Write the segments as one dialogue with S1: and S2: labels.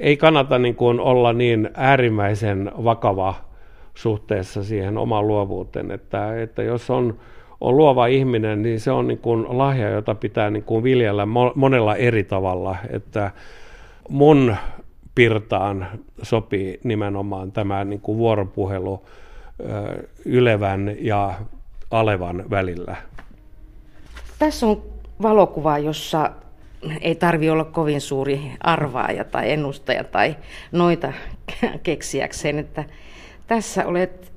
S1: ei kannata niin kuin olla niin äärimmäisen vakava suhteessa siihen omaan luovuuteen, että, että jos on, on luova ihminen, niin se on niin kuin lahja, jota pitää niin kuin viljellä monella eri tavalla, että mun pirtaan sopii nimenomaan tämä niin kuin vuoropuhelu ylevän ja alevan välillä.
S2: Tässä on valokuva, jossa ei tarvi olla kovin suuri arvaaja tai ennustaja tai noita keksiäkseen, että tässä olet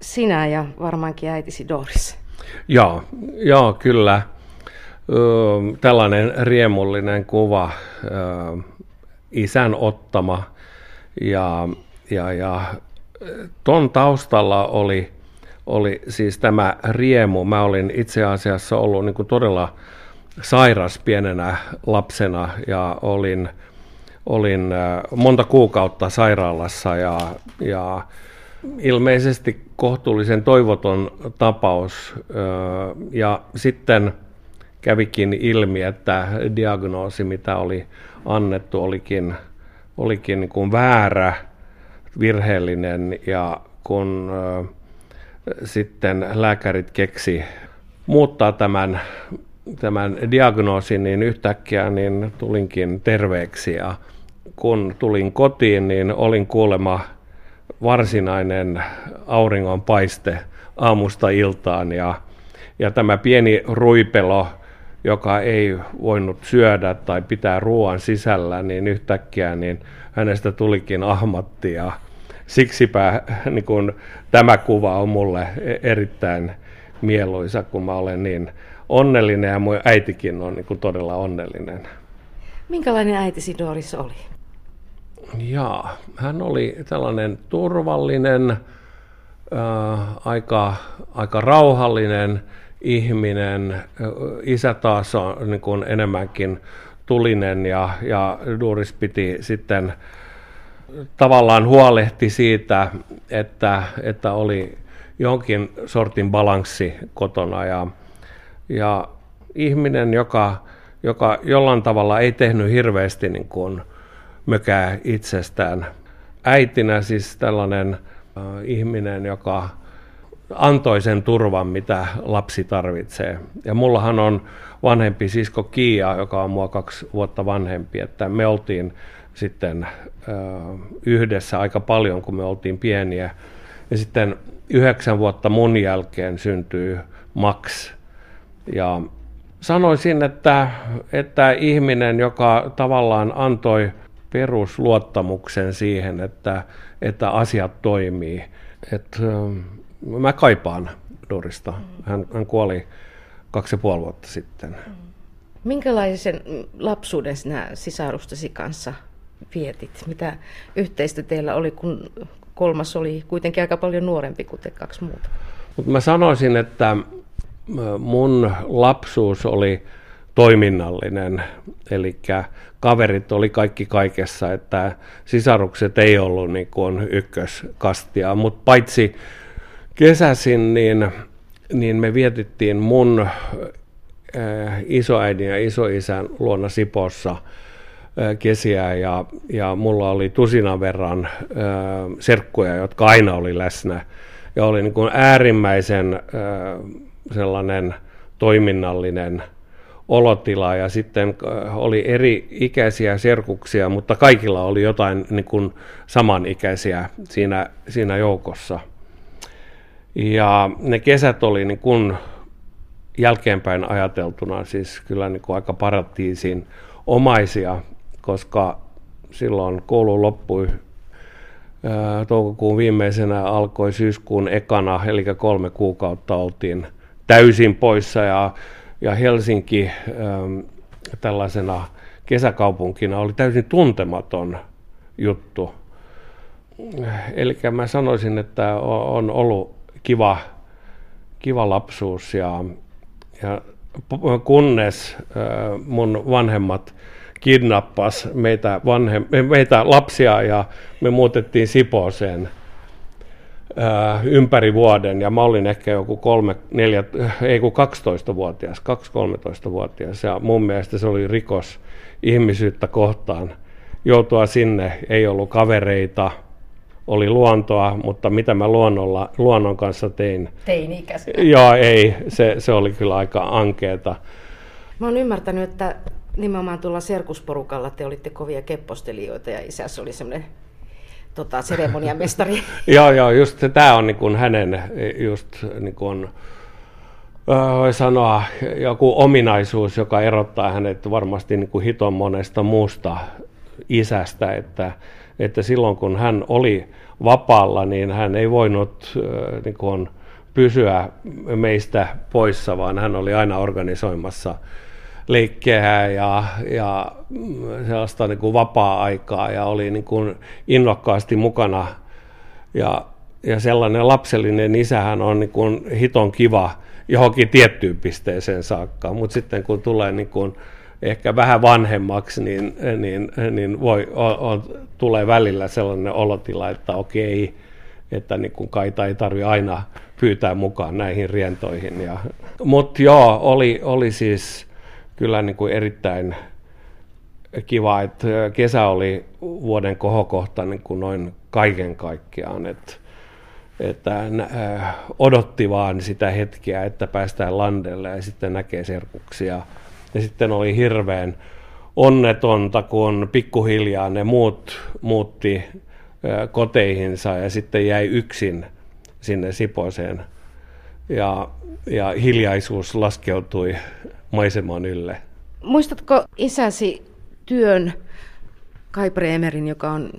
S2: sinä ja varmaankin äitisi Doris.
S1: Joo, joo kyllä. Tällainen riemullinen kuva, isän ottama ja, ja, ja ton taustalla oli, oli siis tämä riemu. Mä olin itse asiassa ollut niin kuin todella sairas pienenä lapsena ja olin, olin monta kuukautta sairaalassa ja, ja ilmeisesti kohtuullisen toivoton tapaus. Ja sitten kävikin ilmi, että diagnoosi, mitä oli annettu, olikin, olikin niin kuin väärä, virheellinen ja kun sitten lääkärit keksi muuttaa tämän, tämän diagnoosin, niin yhtäkkiä niin tulinkin terveeksi. Ja kun tulin kotiin, niin olin kuulema varsinainen auringonpaiste aamusta iltaan. Ja, ja tämä pieni ruipelo, joka ei voinut syödä tai pitää ruoan sisällä, niin yhtäkkiä niin hänestä tulikin ahmatti. Ja siksipä niin kun, tämä kuva on mulle erittäin mieluisa, kun mä olen niin onnellinen ja mun äitikin on niin kun, todella onnellinen.
S2: Minkälainen äitisi Doris oli?
S1: Jaa, hän oli tällainen turvallinen, äh, aika, aika rauhallinen ihminen. Isä taas on niin kuin enemmänkin tulinen ja, ja Duris piti sitten tavallaan huolehti siitä, että, että oli jonkin sortin balanssi kotona ja, ja ihminen, joka, joka jollain tavalla ei tehnyt hirveästi niin kuin mökää itsestään. Äitinä siis tällainen äh, ihminen, joka antoi sen turvan, mitä lapsi tarvitsee. Ja mullahan on vanhempi sisko Kiia, joka on mua kaksi vuotta vanhempi, että me oltiin sitten äh, yhdessä aika paljon, kun me oltiin pieniä. Ja sitten yhdeksän vuotta mun jälkeen syntyi Max. Ja sanoisin, että, että ihminen, joka tavallaan antoi perusluottamuksen siihen, että, että asiat toimii. Et, mä kaipaan Dorista. Hän, hän kuoli kaksi ja puoli vuotta sitten.
S2: Minkälaisen lapsuuden sinä sisarustasi kanssa vietit? Mitä yhteistä teillä oli, kun kolmas oli kuitenkin aika paljon nuorempi kuin te kaksi muuta?
S1: Mut mä sanoisin, että mun lapsuus oli toiminnallinen, eli kaverit oli kaikki kaikessa, että sisarukset ei ollut niin kuin ykköskastia, mutta paitsi kesäsin, niin, niin me vietittiin mun äh, isoäidin ja isoisän luona Sipossa äh, kesiä ja, ja mulla oli tusinan verran äh, serkkuja, jotka aina oli läsnä. Ja oli niin kuin äärimmäisen sellainen toiminnallinen olotila ja sitten äh, oli eri ikäisiä serkuksia, mutta kaikilla oli jotain niin kuin samanikäisiä siinä, siinä joukossa. Ja ne kesät oli niin kuin jälkeenpäin ajateltuna siis kyllä niin kuin aika paratiisin omaisia, koska silloin koulu loppui ää, toukokuun viimeisenä alkoi syyskuun ekana, eli kolme kuukautta oltiin täysin poissa ja, ja Helsinki ää, tällaisena kesäkaupunkina oli täysin tuntematon juttu. Eli mä sanoisin, että on ollut kiva, kiva lapsuus ja, ja kunnes mun vanhemmat kidnappas meitä, vanhem, meitä lapsia ja me muutettiin Sipooseen ympäri vuoden ja mä olin ehkä joku kolme, neljä, ei kun 12-vuotias, 2-13-vuotias ja mun mielestä se oli rikos ihmisyyttä kohtaan joutua sinne. Ei ollut kavereita, oli luontoa, mutta mitä mä luonnolla, luonnon kanssa tein.
S2: Teini-ikäisenä.
S1: Joo, ei, se, se oli kyllä aika ankeeta.
S2: Mä oon ymmärtänyt, että nimenomaan tuolla serkusporukalla te olitte kovia keppostelijoita ja isässä oli semmoinen tota, seremoniamestari.
S1: joo, joo, just tämä on niin kuin hänen just niin kuin, voi sanoa joku ominaisuus, joka erottaa hänet varmasti niin kuin hiton monesta muusta isästä, että, että silloin kun hän oli vapaalla, niin hän ei voinut niin kuin, pysyä meistä poissa, vaan hän oli aina organisoimassa leikkeä ja, ja sellaista niin kuin vapaa-aikaa ja oli niin kuin innokkaasti mukana. Ja, ja sellainen lapsellinen isähän on niin kuin hiton kiva johonkin tiettyyn pisteeseen saakka, mutta sitten kun tulee niin kuin ehkä vähän vanhemmaksi, niin, niin, niin voi, on, on, tulee välillä sellainen olotila, että okei, että niin kuin kai ei tarvitse aina pyytää mukaan näihin rientoihin. Ja, mutta joo, oli, oli siis kyllä niin kuin erittäin kiva, että kesä oli vuoden kohokohta niin kuin noin kaiken kaikkiaan, että, että odotti vaan sitä hetkeä, että päästään landelle ja sitten näkee serkuksia. Ja sitten oli hirveän onnetonta, kun pikkuhiljaa ne muut muutti koteihinsa ja sitten jäi yksin sinne Siposeen. Ja, ja hiljaisuus laskeutui maiseman ylle.
S2: Muistatko isäsi työn Kai Bremerin, joka on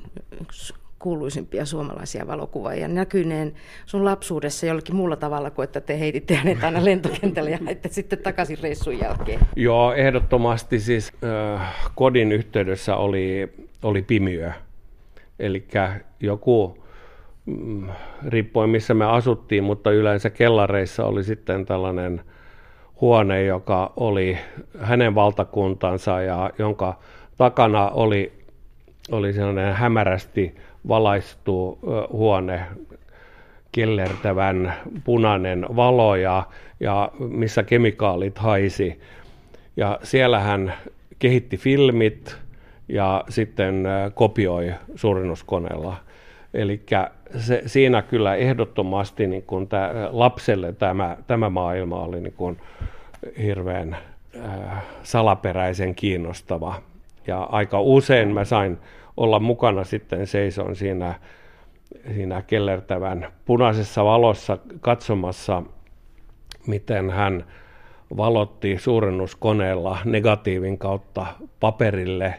S2: yksi kuuluisimpia suomalaisia valokuvaajia, näkyneen sun lapsuudessa jollakin muulla tavalla kuin, että te heititte hänet aina lentokentälle ja haitte sitten takaisin reissun jälkeen?
S1: Joo, ehdottomasti siis äh, kodin yhteydessä oli, oli pimiö. Eli joku, mm, riippuen missä me asuttiin, mutta yleensä kellareissa oli sitten tällainen – huone, joka oli hänen valtakuntansa ja jonka takana oli, oli sellainen hämärästi valaistu huone, kellertävän punainen valo ja, ja missä kemikaalit haisi. Ja siellä hän kehitti filmit ja sitten kopioi suurennuskoneella. Eli siinä kyllä ehdottomasti niin kun tää, lapselle tämä, tämä maailma oli niin kun hirveän äh, salaperäisen kiinnostava. Ja aika usein mä sain olla mukana sitten seison siinä, siinä kellertävän punaisessa valossa katsomassa, miten hän valotti suurennuskoneella negatiivin kautta paperille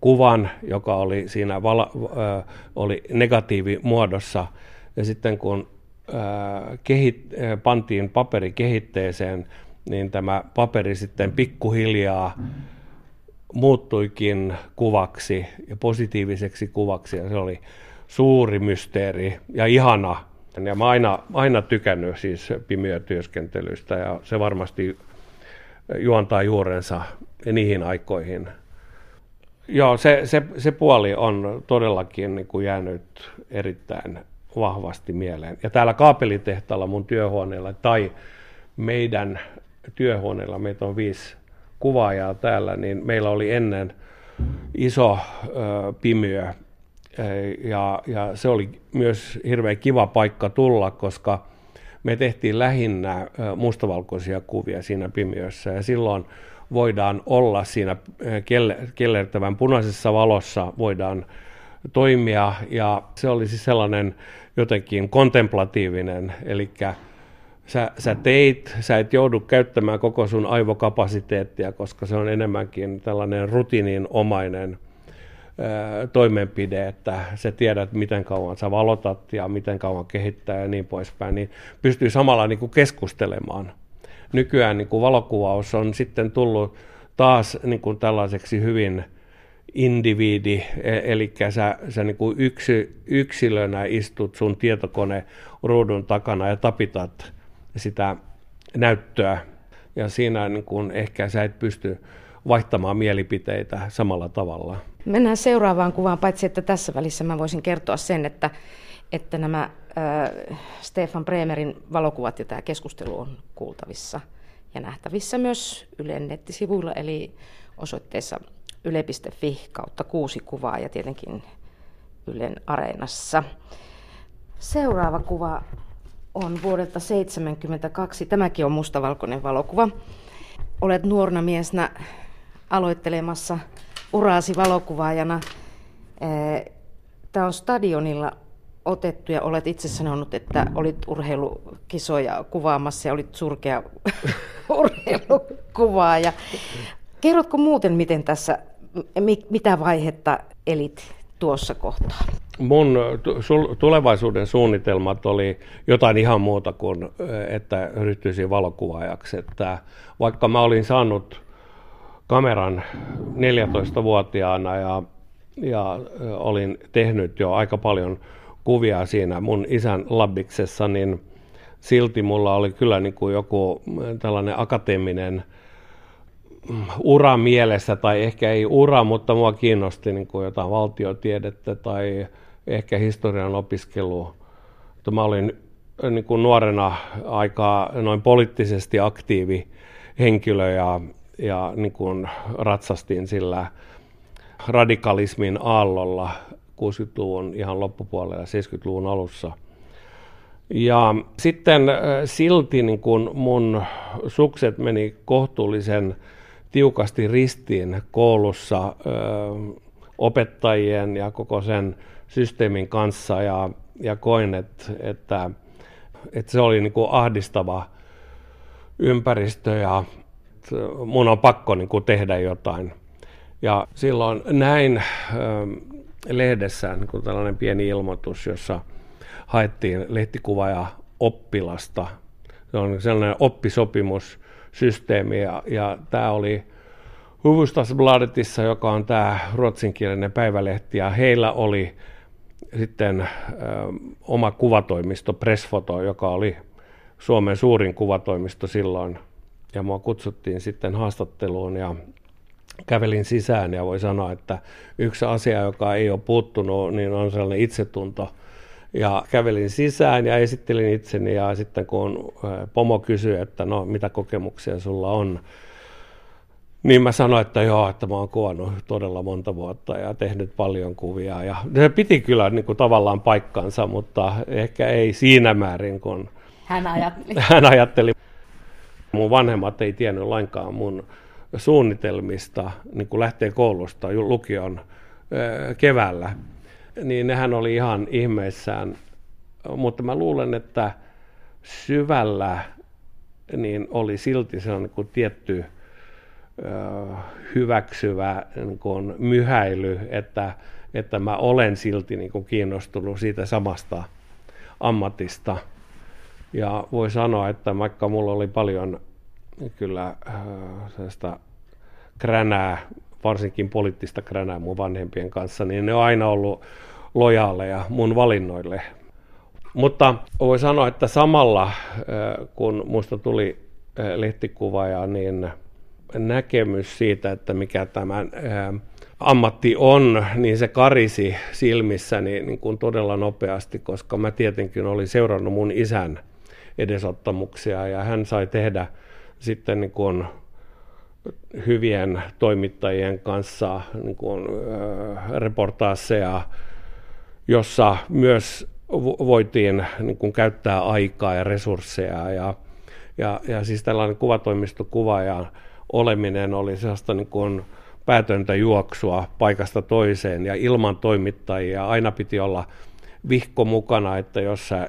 S1: kuvan, joka oli siinä vala, äh, oli negatiivimuodossa. Ja sitten kun äh, kehit, äh, pantiin paperi kehitteeseen, niin tämä paperi sitten pikkuhiljaa muuttuikin kuvaksi ja positiiviseksi kuvaksi ja se oli suuri mysteeri ja ihana. Ja mä aina, aina tykännyt siis pimiötyöskentelystä ja se varmasti juontaa juurensa niihin aikoihin. Joo, se, se, se puoli on todellakin niin kuin jäänyt erittäin vahvasti mieleen. Ja täällä kaapelitehtaalla mun työhuoneella tai meidän työhuoneella, meitä on viisi kuvaajaa täällä, niin meillä oli ennen iso ö, pimiö ja, ja se oli myös hirveän kiva paikka tulla, koska me tehtiin lähinnä mustavalkoisia kuvia siinä pimiössä ja silloin voidaan olla siinä kellertävän punaisessa valossa, voidaan toimia. Ja se oli siis sellainen jotenkin kontemplatiivinen, eli sä, sä teit, sä et joudu käyttämään koko sun aivokapasiteettia, koska se on enemmänkin tällainen rutiininomainen ää, toimenpide, että sä tiedät, miten kauan sä valotat ja miten kauan kehittää ja niin poispäin, niin pystyy samalla niin kuin keskustelemaan. Nykyään niin kuin valokuvaus on sitten tullut taas niin kuin tällaiseksi hyvin individi, e, eli sä, sä niin kuin yksi, yksilönä istut sun tietokone ruudun takana ja tapitat sitä näyttöä ja siinä niin kun ehkä sä et pysty vaihtamaan mielipiteitä samalla tavalla.
S2: Mennään seuraavaan kuvaan, paitsi että tässä välissä mä voisin kertoa sen, että, että nämä äh, Stefan Bremerin valokuvat ja tämä keskustelu on kuultavissa ja nähtävissä myös Ylen nettisivuilla, eli osoitteessa yle.fi kautta kuusi kuvaa ja tietenkin Ylen areenassa. Seuraava kuva on vuodelta 1972. Tämäkin on mustavalkoinen valokuva. Olet nuorna miesnä aloittelemassa uraasi valokuvaajana. Tämä on stadionilla otettu ja olet itse sanonut, että olit urheilukisoja kuvaamassa ja olit surkea urheilukuvaaja. Kerrotko muuten, miten tässä, mitä vaihetta elit tuossa kohtaa?
S1: Mun tulevaisuuden suunnitelmat oli jotain ihan muuta kuin, että ryhtyisin valokuvaajaksi. Että vaikka mä olin saanut kameran 14-vuotiaana ja, ja olin tehnyt jo aika paljon kuvia siinä mun isän labiksessa, niin silti mulla oli kyllä niin kuin joku tällainen akateeminen ura mielessä, tai ehkä ei ura, mutta mua kiinnosti niin kuin jotain valtiotiedettä tai ehkä historian opiskelu. Mä olin niin kuin nuorena aika noin poliittisesti aktiivi henkilö ja, ja niin kuin ratsastin sillä radikalismin aallolla 60-luvun ihan loppupuolella ja 70-luvun alussa. Ja sitten äh, silti niin kun mun sukset meni kohtuullisen tiukasti ristiin koulussa ö, opettajien ja koko sen systeemin kanssa ja, ja koin, että, että, se oli niin kuin ahdistava ympäristö ja mun on pakko niin kuin tehdä jotain. Ja silloin näin ö, lehdessä niin kuin tällainen pieni ilmoitus, jossa haettiin lehtikuvaaja oppilasta. Se on sellainen oppisopimussysteemi ja, ja tämä oli Huvustasbladetissa, joka on tämä ruotsinkielinen päivälehti, ja heillä oli sitten ö, oma kuvatoimisto, Pressfoto, joka oli Suomen suurin kuvatoimisto silloin. Ja mua kutsuttiin sitten haastatteluun ja kävelin sisään ja voi sanoa, että yksi asia, joka ei ole puuttunut, niin on sellainen itsetunto. Ja kävelin sisään ja esittelin itseni ja sitten kun pomo kysyi, että no mitä kokemuksia sulla on, niin mä sanoin, että joo, että mä oon kuvannut todella monta vuotta ja tehnyt paljon kuvia. Ja se piti kyllä niin kuin tavallaan paikkansa, mutta ehkä ei siinä määrin, kun
S2: hän ajatteli.
S1: Hän ajatteli. Mun vanhemmat ei tiennyt lainkaan mun suunnitelmista niin kun lähtee koulusta lukion keväällä, niin nehän oli ihan ihmeissään. Mutta mä luulen, että syvällä niin oli silti se on niin kuin tietty hyväksyvä niin kuin myhäily, että, että mä olen silti niin kuin kiinnostunut siitä samasta ammatista. Ja voi sanoa, että vaikka mulla oli paljon kyllä äh, sellaista kränää, varsinkin poliittista kränää mun vanhempien kanssa, niin ne on aina ollut lojaaleja mun valinnoille. Mutta voi sanoa, että samalla kun musta tuli lehtikuvaaja, niin näkemys siitä, että mikä tämä ammatti on, niin se karisi silmissäni niin kuin todella nopeasti, koska mä tietenkin olin seurannut mun isän edesottamuksia ja hän sai tehdä sitten niin kuin hyvien toimittajien kanssa niin kuin, äh, reportaaseja, jossa myös voitiin niin kuin, käyttää aikaa ja resursseja. Ja, ja, ja siis tällainen kuvatoimistokuvaajan oleminen oli sellaista niin kuin, päätöntä juoksua paikasta toiseen ja ilman toimittajia. Aina piti olla vihko mukana, että jos sä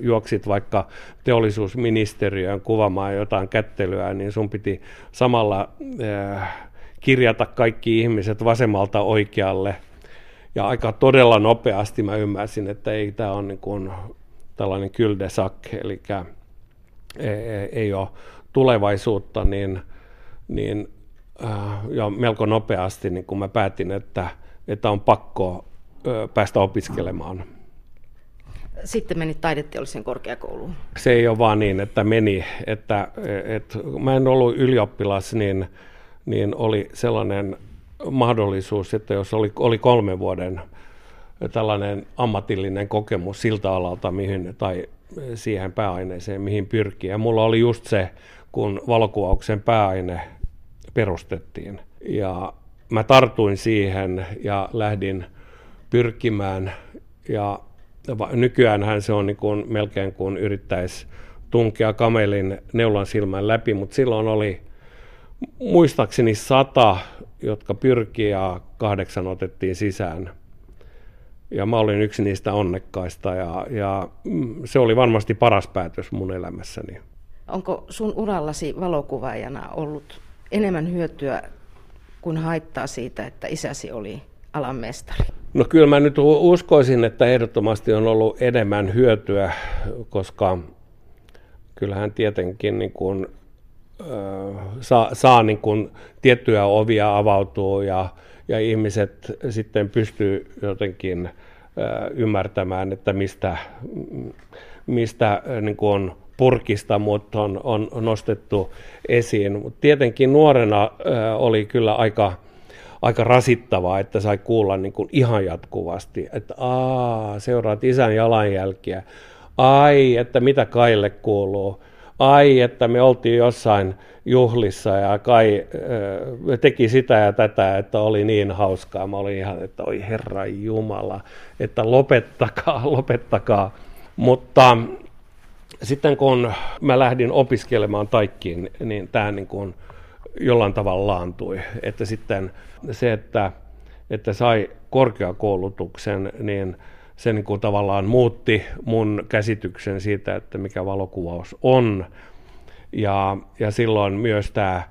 S1: juoksit vaikka teollisuusministeriöön kuvaamaan jotain kättelyä, niin sun piti samalla kirjata kaikki ihmiset vasemmalta oikealle. Ja aika todella nopeasti mä ymmärsin, että ei tämä on niin kuin tällainen kyldesak, eli ei, ei ole tulevaisuutta, niin, niin ja melko nopeasti niin kun mä päätin, että, että on pakko päästä opiskelemaan.
S2: Sitten menit taideteollisen korkeakouluun.
S1: Se ei ole vaan niin, että meni. Että, että mä en ollut ylioppilas, niin, niin oli sellainen mahdollisuus, että jos oli, oli kolmen vuoden tällainen ammatillinen kokemus siltä alalta mihin, tai siihen pääaineeseen, mihin pyrkii. Ja mulla oli just se, kun valokuvauksen pääaine perustettiin. Ja mä tartuin siihen ja lähdin pyrkimään ja nykyäänhän se on niin kuin melkein kuin yrittäisi tunkea kamelin neulan silmän läpi, mutta silloin oli muistaakseni sata, jotka pyrkii ja kahdeksan otettiin sisään. Ja mä olin yksi niistä onnekkaista ja, ja mm, se oli varmasti paras päätös mun elämässäni.
S2: Onko sun urallasi valokuvaajana ollut enemmän hyötyä kuin haittaa siitä, että isäsi oli alan mestari?
S1: No kyllä mä nyt uskoisin, että ehdottomasti on ollut enemmän hyötyä, koska kyllähän tietenkin niin kuin, äh, saa, saa niin kuin tiettyjä ovia avautuu ja, ja ihmiset sitten pystyy jotenkin äh, ymmärtämään, että mistä, mistä niin kuin on purkista mutta on, on nostettu esiin. Mut tietenkin nuorena äh, oli kyllä aika, aika rasittavaa, että sai kuulla niin kuin ihan jatkuvasti, että aa, seuraat isän jalanjälkiä, ai, että mitä Kaille kuuluu, ai, että me oltiin jossain juhlissa ja Kai äh, teki sitä ja tätä, että oli niin hauskaa. Mä olin ihan, että oi herra Jumala, että lopettakaa, lopettakaa. Mutta sitten kun mä lähdin opiskelemaan taikkiin, niin tämä niin kuin jollain tavalla laantui. Että sitten se, että, että sai korkeakoulutuksen, niin se niin kuin tavallaan muutti mun käsityksen siitä, että mikä valokuvaus on. Ja, ja silloin myös tämä,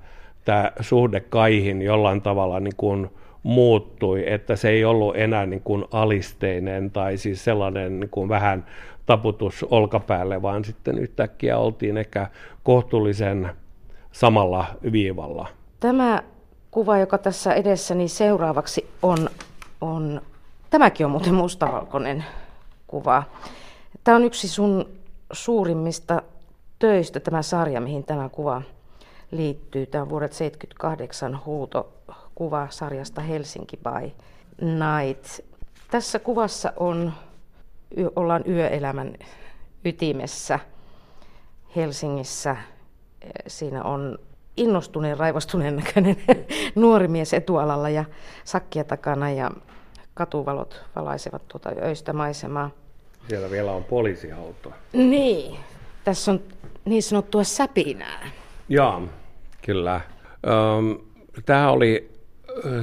S1: tämä suhde kaihin jollain tavalla niin kuin muuttui, että se ei ollut enää niin kuin alisteinen tai siis sellainen niin kuin vähän taputus olkapäälle, vaan sitten yhtäkkiä oltiin ehkä kohtuullisen samalla viivalla.
S2: Tämä kuva, joka tässä edessäni seuraavaksi on, on tämäkin on muuten mustavalkoinen kuva. Tämä on yksi sun suurimmista töistä, tämä sarja, mihin tämä kuva liittyy. Tämä on vuodet 78 huutokuva sarjasta Helsinki by Night. Tässä kuvassa on ollaan yöelämän ytimessä Helsingissä. Siinä on innostuneen, raivostuneen näköinen nuori mies etualalla ja sakkia takana ja katuvalot valaisevat tuota öistä maisemaa.
S1: Siellä vielä on poliisiauto.
S2: Niin, tässä on niin sanottua säpinää.
S1: Joo, kyllä. Tämä oli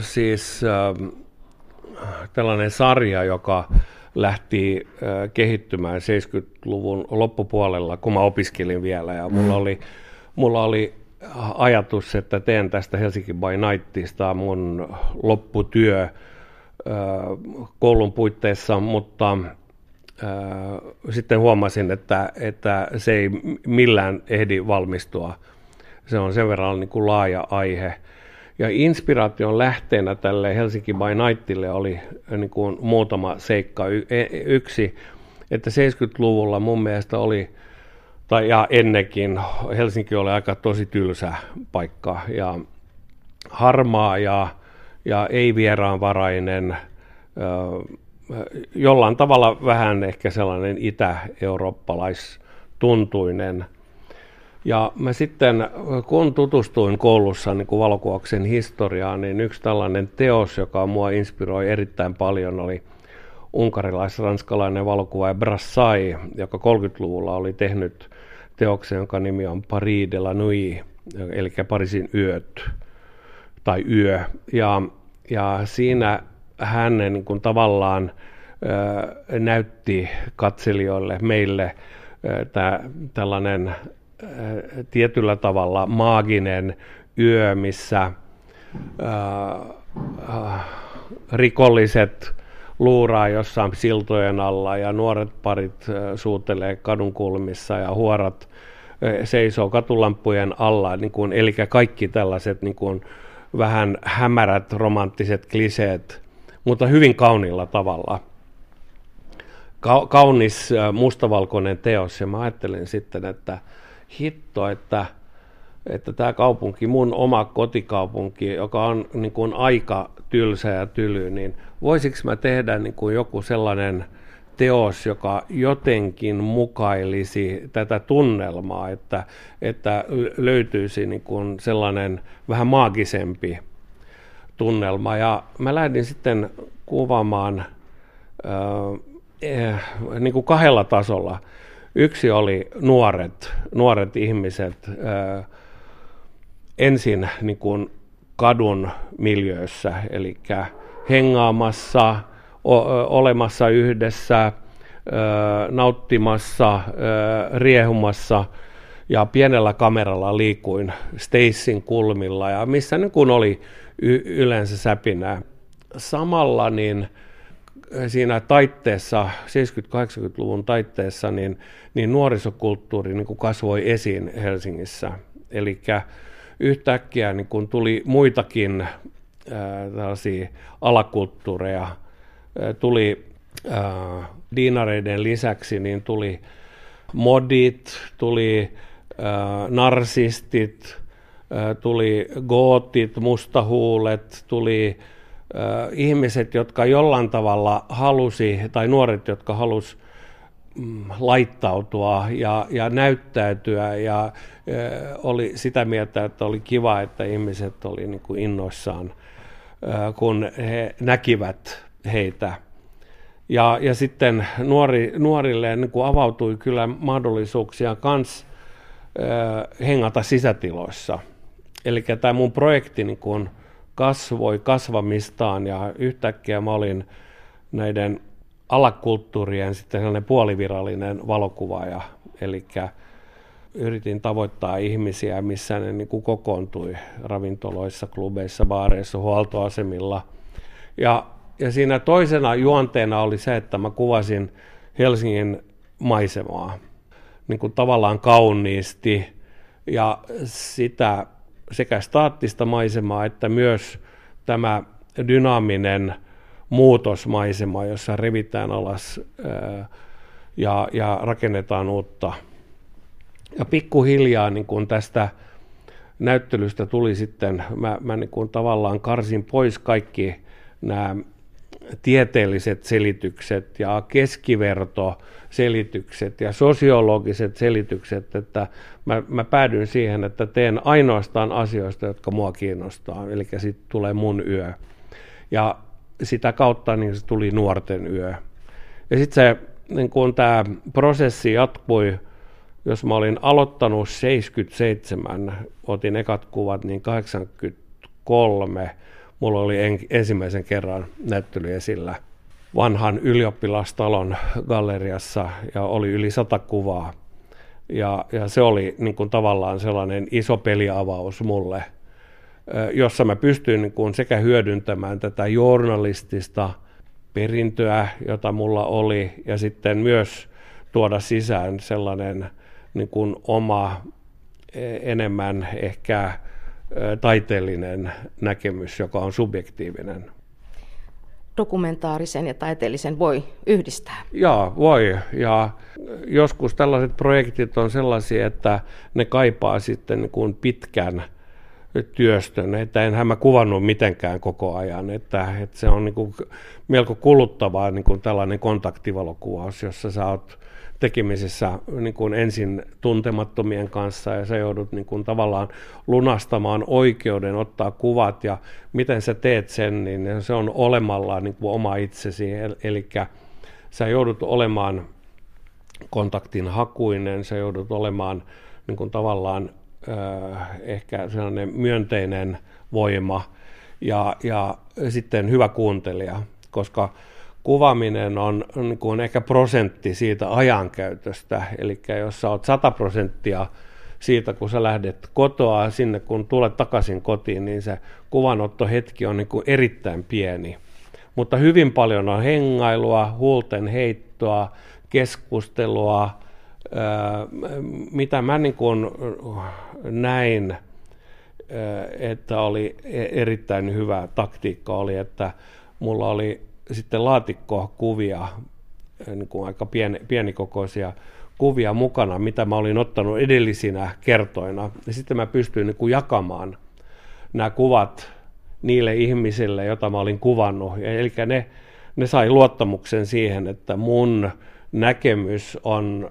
S1: siis tällainen sarja, joka lähti kehittymään 70-luvun loppupuolella, kun mä opiskelin vielä. Ja mulla oli, mulla oli ajatus, että teen tästä Helsinki by Nightista mun lopputyö koulun puitteissa, mutta sitten huomasin, että, että se ei millään ehdi valmistua. Se on sen verran niin kuin laaja aihe. Ja inspiraation lähteenä tälle Helsinki by Nightille oli niin kuin muutama seikka. E, yksi, että 70-luvulla mun mielestä oli, tai ja ennenkin, Helsinki oli aika tosi tylsä paikka ja harmaa ja, ja ei vieraanvarainen, jollain tavalla vähän ehkä sellainen itä-eurooppalaistuntuinen – ja mä sitten, kun tutustuin koulussa niin valokuvauksen historiaan, niin yksi tällainen teos, joka mua inspiroi erittäin paljon, oli unkarilais-ranskalainen valokuvaaja Brassai, joka 30-luvulla oli tehnyt teoksen, jonka nimi on Paris de la Nuit, eli Pariisin yöt tai yö. Ja, ja siinä hän niin kuin tavallaan ö, näytti katselijoille, meille ö, tää, tällainen Äh, tietyllä tavalla maaginen yö, missä äh, rikolliset luuraa jossain siltojen alla ja nuoret parit suutelee kadunkulmissa ja huorat seisoo katulampujen alla, niin kuin, eli kaikki tällaiset niin kuin, vähän hämärät romanttiset kliseet, mutta hyvin kauniilla tavalla. Ka- kaunis mustavalkoinen teos ja mä ajattelin sitten, että hitto, että, että tämä kaupunki, mun oma kotikaupunki, joka on niin kuin aika tylsä ja tyly, niin voisiko mä tehdä niin kuin joku sellainen teos, joka jotenkin mukailisi tätä tunnelmaa, että, että löytyisi niin kuin sellainen vähän maagisempi tunnelma. Ja mä lähdin sitten kuvaamaan eh, niin kuin kahdella tasolla. Yksi oli nuoret, nuoret ihmiset eh, ensin niin kuin kadun miljöössä, eli hengaamassa, o, olemassa yhdessä, nauttimassa, riehumassa ja pienellä kameralla liikuin Stacyn kulmilla ja missä niin kun oli y- yleensä säpinää. Samalla niin siinä taitteessa, 70-80-luvun taitteessa, niin, niin nuorisokulttuuri niin kuin kasvoi esiin Helsingissä. Eli yhtäkkiä niin kun tuli muitakin ää, tällaisia alakulttuureja, ää, tuli ää, diinareiden lisäksi, niin tuli modit, tuli ää, narsistit, ää, tuli gootit, mustahuulet, tuli ää, ihmiset, jotka jollain tavalla halusi, tai nuoret, jotka halusi laittautua ja, ja näyttäytyä ja e, oli sitä mieltä, että oli kiva, että ihmiset oli niin kuin innoissaan, e, kun he näkivät heitä. Ja, ja sitten nuori, nuorille niin kuin avautui kyllä mahdollisuuksia kans hengata sisätiloissa. Eli tämä mun projekti niin kuin kasvoi kasvamistaan ja yhtäkkiä mä olin näiden alakulttuurien sitten sellainen puolivirallinen valokuvaaja. Eli yritin tavoittaa ihmisiä, missä ne niin kuin kokoontui ravintoloissa, klubeissa, baareissa, huoltoasemilla. Ja ja siinä toisena juonteena oli se, että mä kuvasin Helsingin maisemaa niin kuin tavallaan kauniisti ja sitä sekä staattista maisemaa että myös tämä dynaaminen muutosmaisema, jossa revitään alas ja, ja rakennetaan uutta. Ja pikkuhiljaa niin kuin tästä näyttelystä tuli sitten, mä, mä niin kuin tavallaan karsin pois kaikki nämä tieteelliset selitykset ja keskivertoselitykset ja sosiologiset selitykset, että mä, mä päädyin siihen, että teen ainoastaan asioista, jotka mua kiinnostaa, eli sitten tulee mun yö. Ja sitä kautta niin se tuli nuorten yö. Ja sitten se, niin kun tämä prosessi jatkui, jos mä olin aloittanut 77, otin ekat kuvat, niin 83 mulla oli en, ensimmäisen kerran näyttely esillä vanhan ylioppilastalon galleriassa ja oli yli sata kuvaa. Ja, ja se oli niin kuin tavallaan sellainen iso peliavaus mulle, jossa mä pystyin niin kuin sekä hyödyntämään tätä journalistista perintöä, jota mulla oli, ja sitten myös tuoda sisään sellainen niin kuin oma e, enemmän ehkä taiteellinen näkemys, joka on subjektiivinen.
S2: Dokumentaarisen ja taiteellisen voi yhdistää.
S1: Joo, voi. Ja joskus tällaiset projektit on sellaisia, että ne kaipaa sitten niin kuin pitkän työstön, että enhän mä kuvannut mitenkään koko ajan, että, että se on niin kuin melko kuluttavaa niin kuin tällainen kontaktivalokuvaus, jossa sä oot tekemisissä niin kuin ensin tuntemattomien kanssa ja sä joudut niin kuin tavallaan lunastamaan oikeuden ottaa kuvat. Ja miten sä teet sen, niin se on olemalla niin kuin oma itsesi, eli sä joudut olemaan kontaktin hakuinen, sä joudut olemaan niin kuin tavallaan ehkä sellainen myönteinen voima ja, ja sitten hyvä kuuntelija, koska kuvaaminen on, on niin kuin ehkä prosentti siitä ajankäytöstä. Eli jos sä oot 100 prosenttia siitä, kun sä lähdet kotoa sinne, kun tulet takaisin kotiin, niin se kuvanottohetki on niin kuin erittäin pieni. Mutta hyvin paljon on hengailua, huulten heittoa, keskustelua, mitä mä niin kuin näin, että oli e-, erittäin hyvä taktiikka oli, että mulla oli sitten laatikko-kuvia, eh, niin kuin aika pieni, pienikokoisia kuvia mukana, mitä mä olin ottanut edellisinä kertoina. Ja sitten mä pystyin niin kuin jakamaan nämä kuvat niille ihmisille, joita mä olin kuvannut. Eli ne, ne sai luottamuksen siihen, että mun näkemys on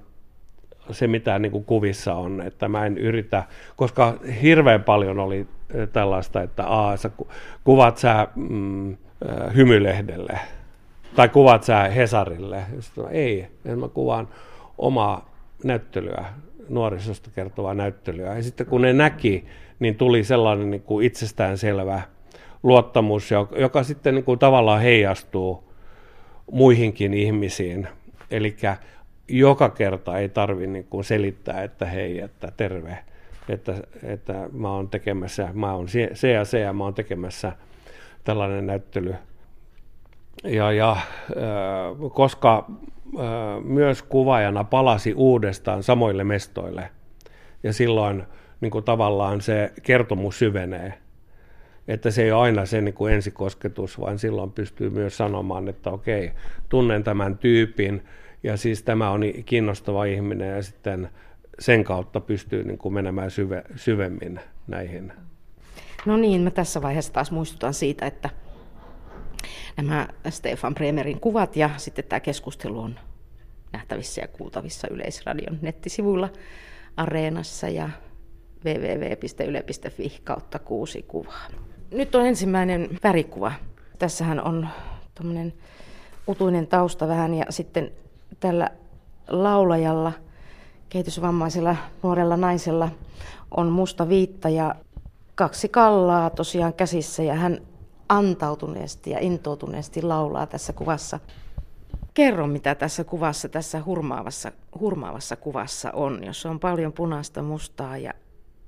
S1: se, mitä niin kuin kuvissa on, että mä en yritä, koska hirveän paljon oli tällaista, että aa, sä kuvat sä mm, hymylehdelle tai kuvat sä Hesarille. Sitten, ei, mä kuvaan omaa näyttelyä, nuorisosta kertovaa näyttelyä. Ja sitten kun ne näki, niin tuli sellainen niin kuin itsestäänselvä luottamus, joka sitten niin kuin tavallaan heijastuu muihinkin ihmisiin. Eli joka kerta ei tarvitse niin selittää, että hei, että terve, että, että mä oon tekemässä, mä oon se ja se ja mä oon tekemässä tällainen näyttely. Ja, ja koska myös kuvaajana palasi uudestaan samoille mestoille, ja silloin niin kuin tavallaan se kertomus syvenee. Että se ei ole aina se niin kuin ensikosketus, vaan silloin pystyy myös sanomaan, että okei, tunnen tämän tyypin, ja siis tämä on kiinnostava ihminen, ja sitten sen kautta pystyy niin kuin menemään syve, syvemmin näihin.
S2: No niin, mä tässä vaiheessa taas muistutan siitä, että nämä Stefan Bremerin kuvat ja sitten tämä keskustelu on nähtävissä ja kuultavissa Yleisradion nettisivuilla Areenassa ja www.yle.fi kautta kuusi kuvaa. Nyt on ensimmäinen värikuva. Tässähän on tuommoinen utuinen tausta vähän ja sitten tällä laulajalla, kehitysvammaisella nuorella naisella on musta viitta ja kaksi kallaa tosiaan käsissä ja hän antautuneesti ja intoutuneesti laulaa tässä kuvassa. Kerro, mitä tässä kuvassa, tässä hurmaavassa, hurmaavassa kuvassa on, jos on paljon punaista, mustaa ja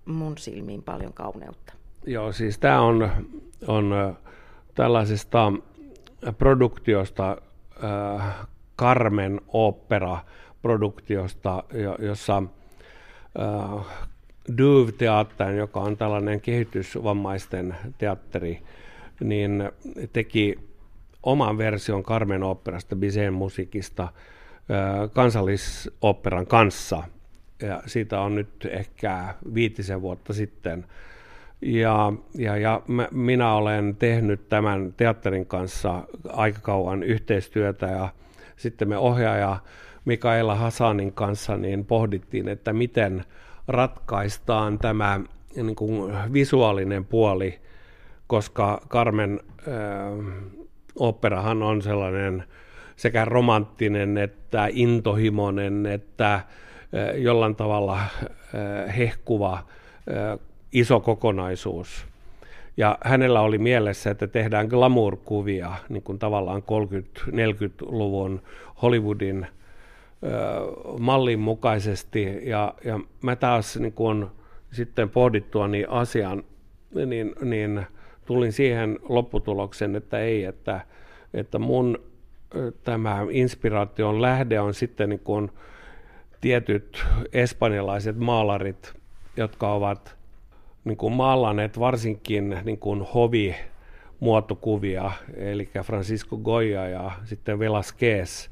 S2: mun silmiin paljon kauneutta.
S1: Joo, siis tämä on, on tällaisesta produktiosta, äh, Carmen Opera-produktiosta, jossa äh, Duve Teattern, joka on tällainen kehitysvammaisten teatteri, niin teki oman version Carmen Operasta, Bizet musiikista, kansallisoperan kanssa. Ja siitä on nyt ehkä viitisen vuotta sitten. Ja, ja, ja minä olen tehnyt tämän teatterin kanssa aika kauan yhteistyötä ja sitten me ohjaaja Mikaela Hasanin kanssa niin pohdittiin, että miten ratkaistaan tämä niin kuin visuaalinen puoli, koska Carmen äh, operahan on sellainen sekä romanttinen että intohimoinen että äh, jollain tavalla äh, hehkuva äh, iso kokonaisuus. Ja hänellä oli mielessä, että tehdään glamour-kuvia, niin kuin tavallaan 30-40-luvun Hollywoodin mallin mukaisesti. Ja, ja mä taas niin kun sitten pohdittua niin asian, niin, niin tulin siihen lopputulokseen, että ei, että, että mun tämä inspiraation lähde on sitten niin kun tietyt espanjalaiset maalarit, jotka ovat niin kuin maalanneet varsinkin niin kuin hovi muotokuvia, eli Francisco Goya ja sitten Velasquez,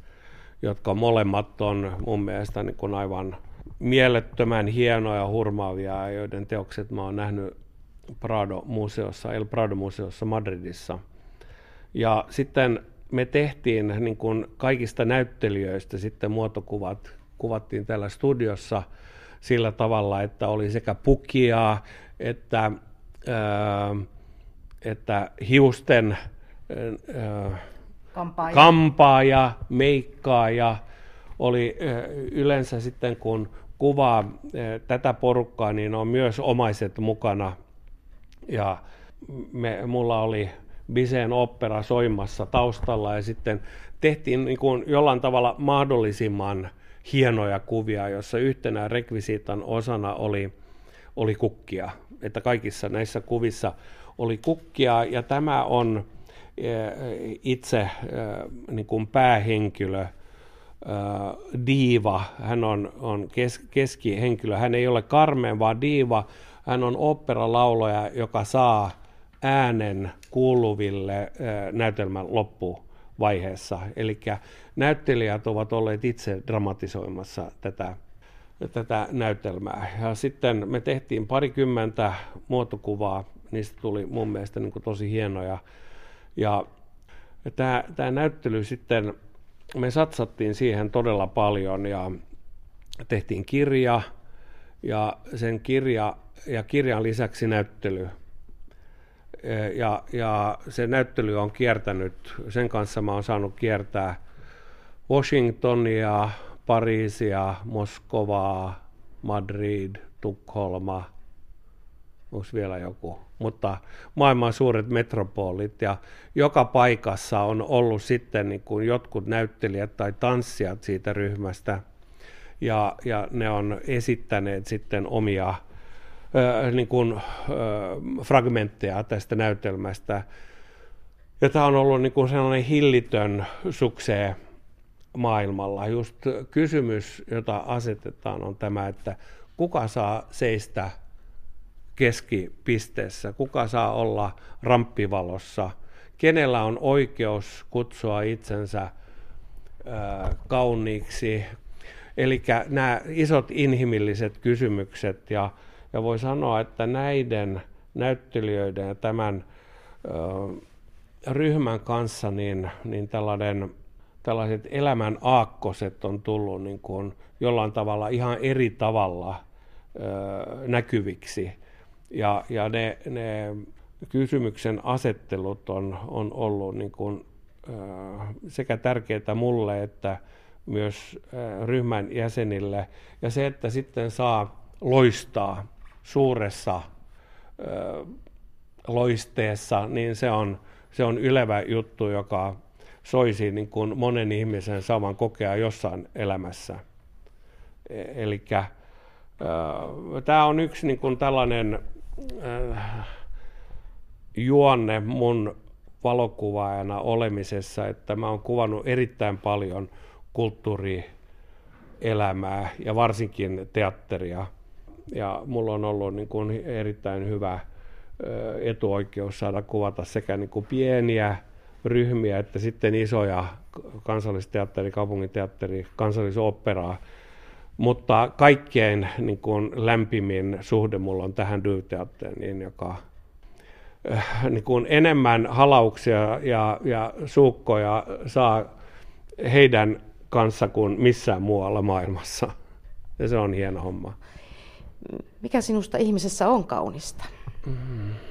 S1: jotka molemmat on mun mielestä niin kuin aivan mielettömän hienoja, hurmaavia, joiden teokset mä oon nähnyt Prado-museossa, El Prado-museossa Madridissa. Ja sitten me tehtiin niin kuin kaikista näyttelijöistä sitten muotokuvat, kuvattiin täällä studiossa sillä tavalla, että oli sekä pukia, että, ää, että hiusten ää, kampaaja. kampaaja, meikkaaja oli ää, yleensä sitten kun kuvaa ää, tätä porukkaa, niin on myös omaiset mukana. Ja me, mulla oli Biseen opera soimassa taustalla ja sitten tehtiin niin kuin jollain tavalla mahdollisimman hienoja kuvia, jossa yhtenä rekvisiitan osana oli, oli kukkia että kaikissa näissä kuvissa oli kukkia, ja tämä on eh, itse eh, niin kuin päähenkilö, eh, diiva, hän on, on kes, keskihenkilö, hän ei ole karmeen, vaan diiva, hän on operalaulaja, joka saa äänen kuuluville näytelmän loppuvaiheessa. Eli näyttelijät ovat olleet itse dramatisoimassa tätä tätä näytelmää. Ja sitten me tehtiin parikymmentä muotokuvaa, niistä tuli mun mielestä niin tosi hienoja. Ja tämä, tämä näyttely sitten, me satsattiin siihen todella paljon ja, tehtiin kirja ja sen kirja ja kirjan lisäksi näyttely. Ja, ja se näyttely on kiertänyt, sen kanssa mä oon saanut kiertää Washingtonia, Pariisia, Moskovaa, Madrid, Tukholma, onko vielä joku, mutta maailman suuret metropolit ja joka paikassa on ollut sitten niin kuin jotkut näyttelijät tai tanssijat siitä ryhmästä. Ja, ja ne on esittäneet sitten omia ö, niin kuin, ö, fragmentteja tästä näytelmästä. Ja tämä on ollut niin kuin sellainen hillitön suksee maailmalla. Just kysymys, jota asetetaan, on tämä, että kuka saa seistä keskipisteessä, kuka saa olla ramppivalossa, kenellä on oikeus kutsua itsensä kauniiksi. Eli nämä isot inhimilliset kysymykset, ja, ja voi sanoa, että näiden näyttelijöiden ja tämän ö, ryhmän kanssa niin, niin tällainen tällaiset elämän aakkoset on tullut niin kuin jollain tavalla ihan eri tavalla ö, näkyviksi. Ja, ja ne, ne kysymyksen asettelut on, on ollut niin kuin, ö, sekä tärkeää mulle että myös ö, ryhmän jäsenille. Ja se, että sitten saa loistaa suuressa ö, loisteessa, niin se on, se on ylevä juttu, joka soisi niin kuin monen ihmisen saavan kokea jossain elämässä. E, Eli tämä on yksi niin kuin tällainen äh, juonne mun valokuvaajana olemisessa, että mä oon kuvannut erittäin paljon kulttuurielämää ja varsinkin teatteria. Ja mulla on ollut niin kuin erittäin hyvä etuoikeus saada kuvata sekä niin kuin pieniä ryhmiä, että sitten isoja kansallisteatteri, kaupunginteatteri, kansallisoperaa. Mutta kaikkein niin kuin lämpimin suhde mulla on tähän Duvteatteriin, joka äh, niin kuin enemmän halauksia ja, ja suukkoja saa heidän kanssa kuin missään muualla maailmassa. Ja se on hieno homma.
S2: Mikä sinusta ihmisessä on kaunista? Mm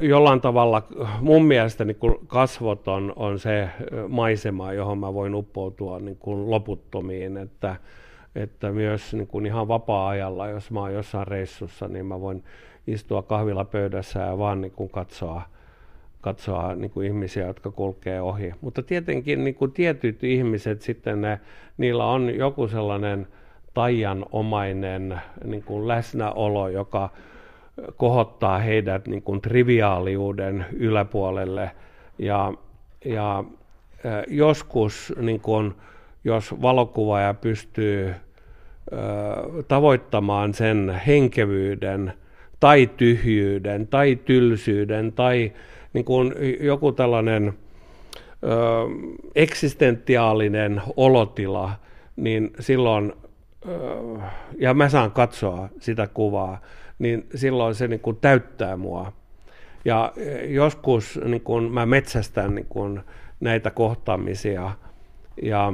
S1: jollain tavalla mun mielestä niin kuin kasvot on, on se maisema, johon mä voin uppoutua niin kuin loputtomiin, että, että myös niin kuin ihan vapaa-ajalla, jos mä oon jossain reissussa, niin mä voin istua kahvilapöydässä ja vaan niin kuin katsoa, katsoa niin kuin ihmisiä, jotka kulkee ohi. Mutta tietenkin niin kuin tietyt ihmiset sitten, ne, niillä on joku sellainen taianomainen niin kuin läsnäolo, joka kohottaa heidät niin kuin triviaaliuden yläpuolelle. Ja, ja joskus, niin kuin, jos valokuvaaja pystyy tavoittamaan sen henkevyyden tai tyhjyyden tai tylsyyden tai niin kuin joku tällainen ö, eksistentiaalinen olotila, niin silloin, ö, ja mä saan katsoa sitä kuvaa, niin silloin se niin kuin täyttää mua. Ja e, joskus niin kuin mä metsästän niin kuin näitä kohtaamisia. Ja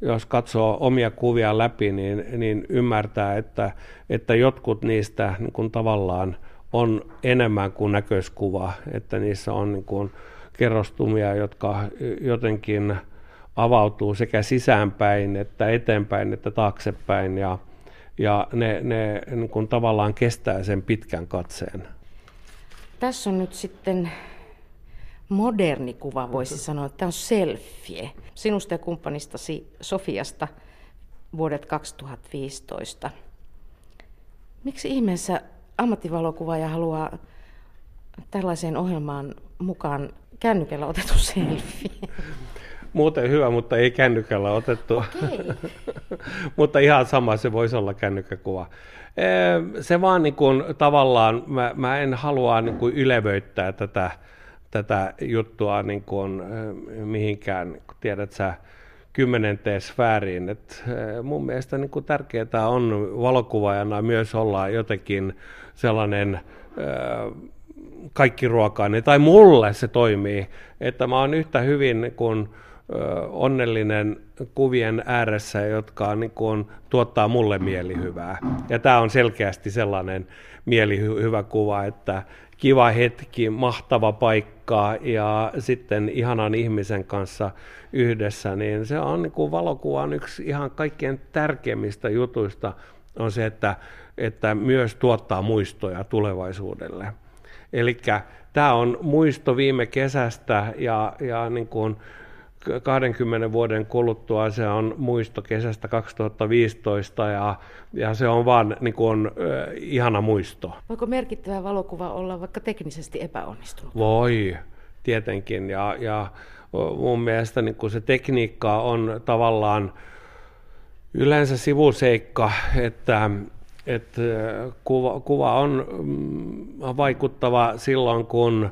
S1: jos katsoo omia kuvia läpi, niin, niin ymmärtää, että, että jotkut niistä niin kuin tavallaan on enemmän kuin näköiskuva, että niissä on niin kuin kerrostumia, jotka jotenkin avautuu sekä sisäänpäin että eteenpäin että taaksepäin. Ja, ja ne, ne niin kuin tavallaan kestää sen pitkän katseen.
S2: Tässä on nyt sitten moderni kuva, voisi sanoa. Tämä on selfie sinusta ja kumppanistasi Sofiasta vuodet 2015. Miksi ihmeessä ammattivalokuvaaja haluaa tällaiseen ohjelmaan mukaan kännykällä otettu selfie?
S1: muuten hyvä, mutta ei kännykällä otettu. Okay. mutta ihan sama se voisi olla kännykkäkuva. Se vaan niin kuin, tavallaan, mä, mä en halua niin kuin ylevöittää tätä, tätä juttua niin kuin, mihinkään, tiedät sä, kymmenenteen sfääriin. Et mun mielestä niin kuin tärkeää on valokuvaajana myös olla jotenkin sellainen kaikki ruokainen, tai mulle se toimii, että mä oon yhtä hyvin niin kuin, onnellinen kuvien ääressä, jotka niin kuin, tuottaa mulle mielihyvää. Ja tämä on selkeästi sellainen mielihyvä kuva, että kiva hetki, mahtava paikka ja sitten ihanan ihmisen kanssa yhdessä, niin se on niin kuin valokuvan yksi ihan kaikkein tärkeimmistä jutuista on se, että, että myös tuottaa muistoja tulevaisuudelle. Eli tämä on muisto viime kesästä ja, ja niin kuin 20 vuoden kuluttua se on muisto kesästä 2015 ja, ja se on vaan niin kuin, äh, ihana muisto.
S2: Voiko merkittävä valokuva olla vaikka teknisesti epäonnistunut?
S1: Voi, tietenkin. Ja, ja mun mielestä niin kuin se tekniikka on tavallaan yleensä sivuseikka, että, että kuva, kuva on mm, vaikuttava silloin, kun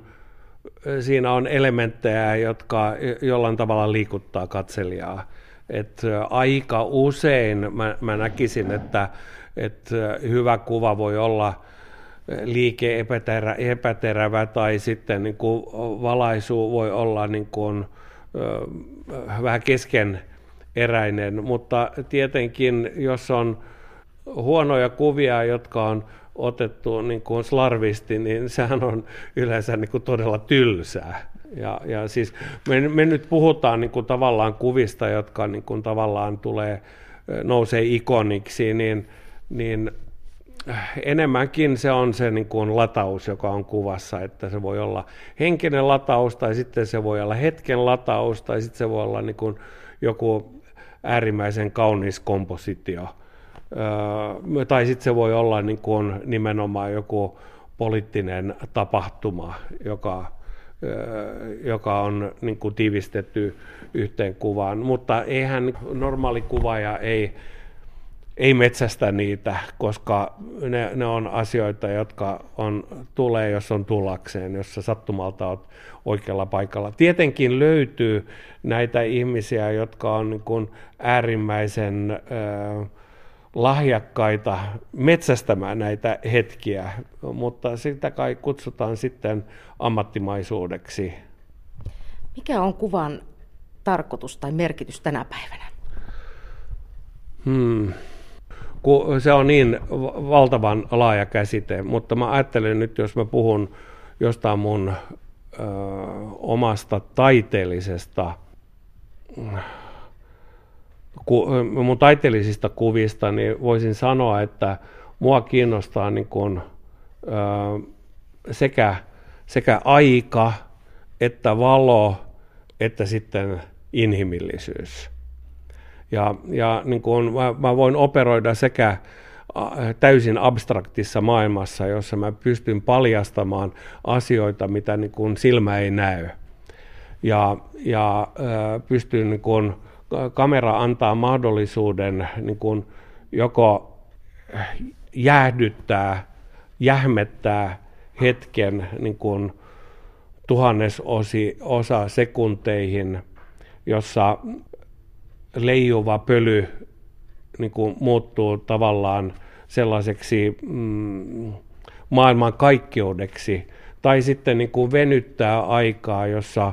S1: siinä on elementtejä, jotka jollain tavalla liikuttaa katselijaa. Et aika usein mä, mä näkisin, että, että hyvä kuva voi olla liike epäterä, epäterävä tai sitten niin kuin valaisu voi olla niin kuin, vähän keskeneräinen, mutta tietenkin jos on huonoja kuvia, jotka on otettu niin kuin slarvisti, niin sehän on yleensä niin kuin todella tylsää. Ja, ja siis me, me nyt puhutaan niin kuin tavallaan kuvista, jotka niin kuin tavallaan tulee, nousee ikoniksi, niin, niin enemmänkin se on se niin kuin lataus, joka on kuvassa, että se voi olla henkinen lataus tai sitten se voi olla hetken lataus tai sitten se voi olla niin kuin joku äärimmäisen kaunis kompositio tai sitten se voi olla niin kuin nimenomaan joku poliittinen tapahtuma, joka, joka on niin kuin tiivistetty yhteen kuvaan. Mutta eihän normaali kuvaaja ei, ei metsästä niitä, koska ne, ne on asioita, jotka on, tulee, jos on tullakseen, jos sä sattumalta olet oikealla paikalla. Tietenkin löytyy näitä ihmisiä, jotka on niin kuin äärimmäisen... Äh, lahjakkaita metsästämään näitä hetkiä, mutta sitä kai kutsutaan sitten ammattimaisuudeksi.
S2: Mikä on kuvan tarkoitus tai merkitys tänä päivänä?
S1: Hmm. Se on niin valtavan laaja käsite, mutta mä ajattelen nyt, jos mä puhun jostain mun ö, omasta taiteellisesta ku, mun taiteellisista kuvista, niin voisin sanoa, että mua kiinnostaa niin kuin, ö, sekä, sekä aika, että valo, että sitten inhimillisyys. Ja, ja niin kuin mä, mä voin operoida sekä täysin abstraktissa maailmassa, jossa mä pystyn paljastamaan asioita, mitä niin kuin silmä ei näy. Ja, ja pystyn niin kuin, kamera antaa mahdollisuuden niin kuin joko jäähdyttää, jähmettää hetken niin kuin tuhannesosi osa sekunteihin, jossa leijuva pöly niin kuin muuttuu tavallaan sellaiseksi mm, maailman kaikkeudeksi, tai sitten niin kuin venyttää aikaa, jossa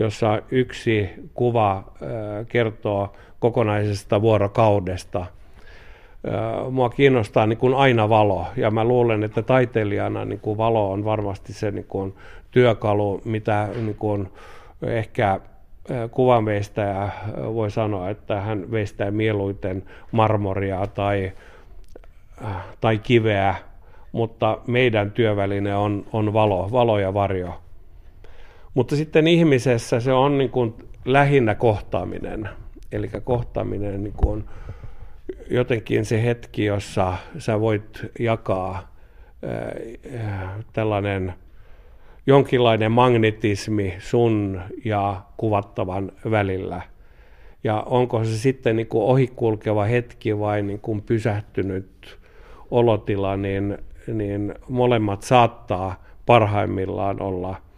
S1: jossa yksi kuva kertoo kokonaisesta vuorokaudesta. Mua kiinnostaa niin kuin aina valo, ja mä luulen, että taiteilijana niin kuin valo on varmasti se niin kuin työkalu, mitä niin kuin ehkä kuvanveistäjä voi sanoa, että hän veistää mieluiten marmoria tai, tai kiveä, mutta meidän työväline on, on valo, valo ja varjo. Mutta sitten ihmisessä se on niin kuin lähinnä kohtaaminen. Eli kohtaaminen niin kuin on jotenkin se hetki, jossa sä voit jakaa tällainen jonkinlainen magnetismi sun ja kuvattavan välillä. Ja onko se sitten niin kuin ohikulkeva hetki vai niin kuin pysähtynyt olotila, niin, niin molemmat saattaa parhaimmillaan olla –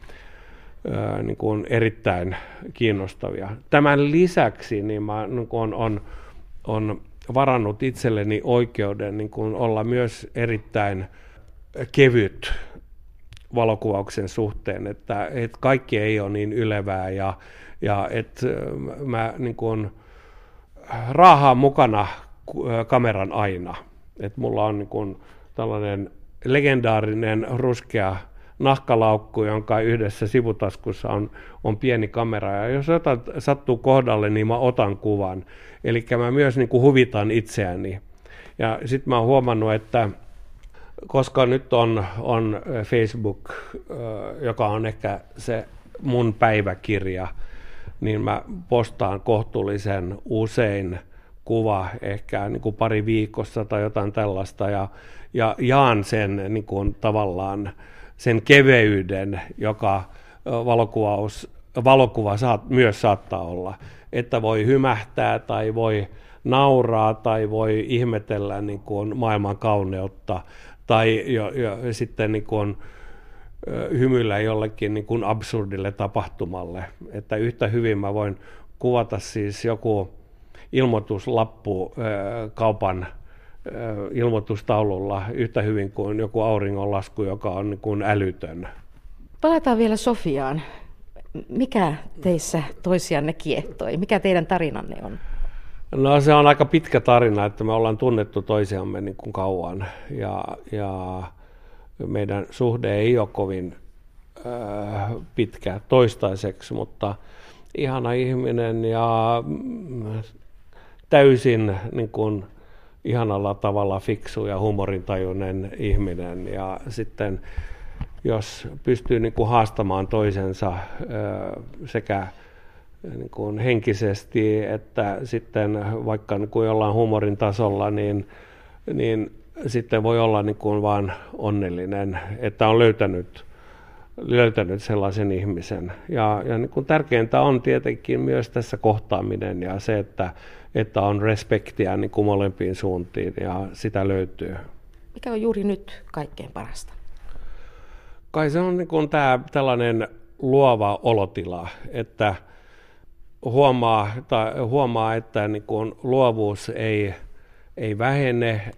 S1: niin kuin erittäin kiinnostavia. Tämän lisäksi niin mä niin kuin on, on, on varannut itselleni oikeuden niin kuin olla myös erittäin kevyt valokuvauksen suhteen, että, että kaikki ei ole niin ylevää ja, ja että mä niin kuin, raahaan mukana kameran aina. Että mulla on niin kuin, tällainen legendaarinen ruskea nahkalaukku, jonka yhdessä sivutaskussa on, on pieni kamera. Ja jos jotain sattuu kohdalle, niin mä otan kuvan. Eli mä myös niin kuin huvitan itseäni. Ja sitten mä oon huomannut, että koska nyt on, on Facebook, joka on ehkä se mun päiväkirja, niin mä postaan kohtuullisen usein kuva, ehkä niin kuin pari viikossa tai jotain tällaista, ja, ja jaan sen niin kuin tavallaan sen keveyden, joka valokuvaus, valokuva saat, myös saattaa olla, että voi hymähtää tai voi nauraa tai voi ihmetellä niin kuin maailman kauneutta tai jo, jo, sitten niin kuin, hymyillä jollekin niin kuin absurdille tapahtumalle. Että yhtä hyvin mä voin kuvata siis joku ilmoituslappu kaupan ilmoitustaululla yhtä hyvin kuin joku auringonlasku, joka on niin kuin älytön.
S2: Palataan vielä Sofiaan. Mikä teissä toisianne kiehtoi? Mikä teidän tarinanne on?
S1: No se on aika pitkä tarina, että me ollaan tunnettu toisiamme niin kuin kauan ja, ja meidän suhde ei ole kovin äh, pitkä toistaiseksi, mutta ihana ihminen ja mm, täysin niin kuin, ihanalla tavalla fiksu ja humorintajuinen ihminen ja sitten jos pystyy niin kuin haastamaan toisensa sekä niin kuin henkisesti, että sitten vaikka niin kuin jollain huumorin tasolla, niin, niin sitten voi olla niin kuin vaan onnellinen, että on löytänyt, löytänyt sellaisen ihmisen. Ja, ja niin kuin tärkeintä on tietenkin myös tässä kohtaaminen ja se, että, että on respektiä niin kuin molempiin suuntiin ja sitä löytyy.
S2: Mikä on juuri nyt kaikkein parasta?
S1: Kai se on niin kuin tämä tällainen luova olotila, että – huomaa, tai huomaa että niin kuin luovuus ei, ei vähene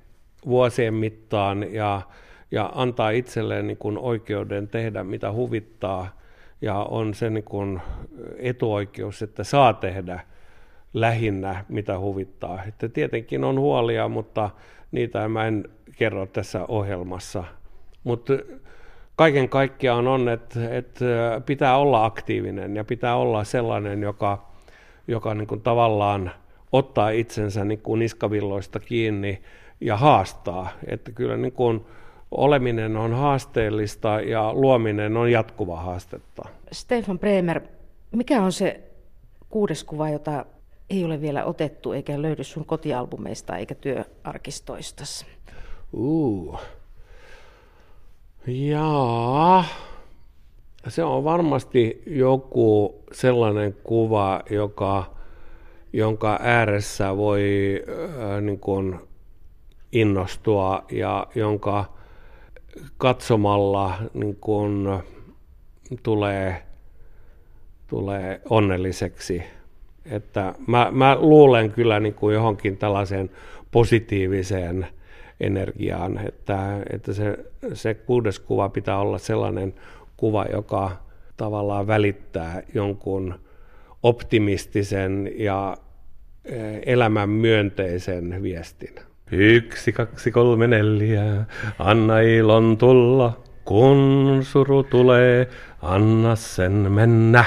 S1: vuosien mittaan ja, ja antaa itselleen niin kuin oikeuden tehdä mitä huvittaa ja on se niin kuin etuoikeus, että saa tehdä lähinnä mitä huvittaa. Että tietenkin on huolia, mutta niitä mä en kerro tässä ohjelmassa. Mutta kaiken kaikkiaan on, että, että pitää olla aktiivinen ja pitää olla sellainen, joka joka niin kuin tavallaan ottaa itsensä niin kuin niskavilloista kiinni ja haastaa. Että kyllä niin kuin oleminen on haasteellista ja luominen on jatkuva haastetta.
S2: Stefan Bremer, mikä on se kuudes kuva, jota ei ole vielä otettu eikä löydy sun kotialbumeista eikä työarkistoista?
S1: Uh. Jaa se on varmasti joku sellainen kuva, joka, jonka ääressä voi äh, niin kuin innostua ja jonka katsomalla niin kuin tulee, tulee onnelliseksi. Että mä, mä luulen kyllä niin kuin johonkin tällaiseen positiiviseen energiaan, että, että se, se kuudes kuva pitää olla sellainen kuva, joka tavallaan välittää jonkun optimistisen ja eh, elämän myönteisen viestin. Yksi, kaksi, kolme, neljä, anna ilon tulla, kun suru tulee, anna sen mennä.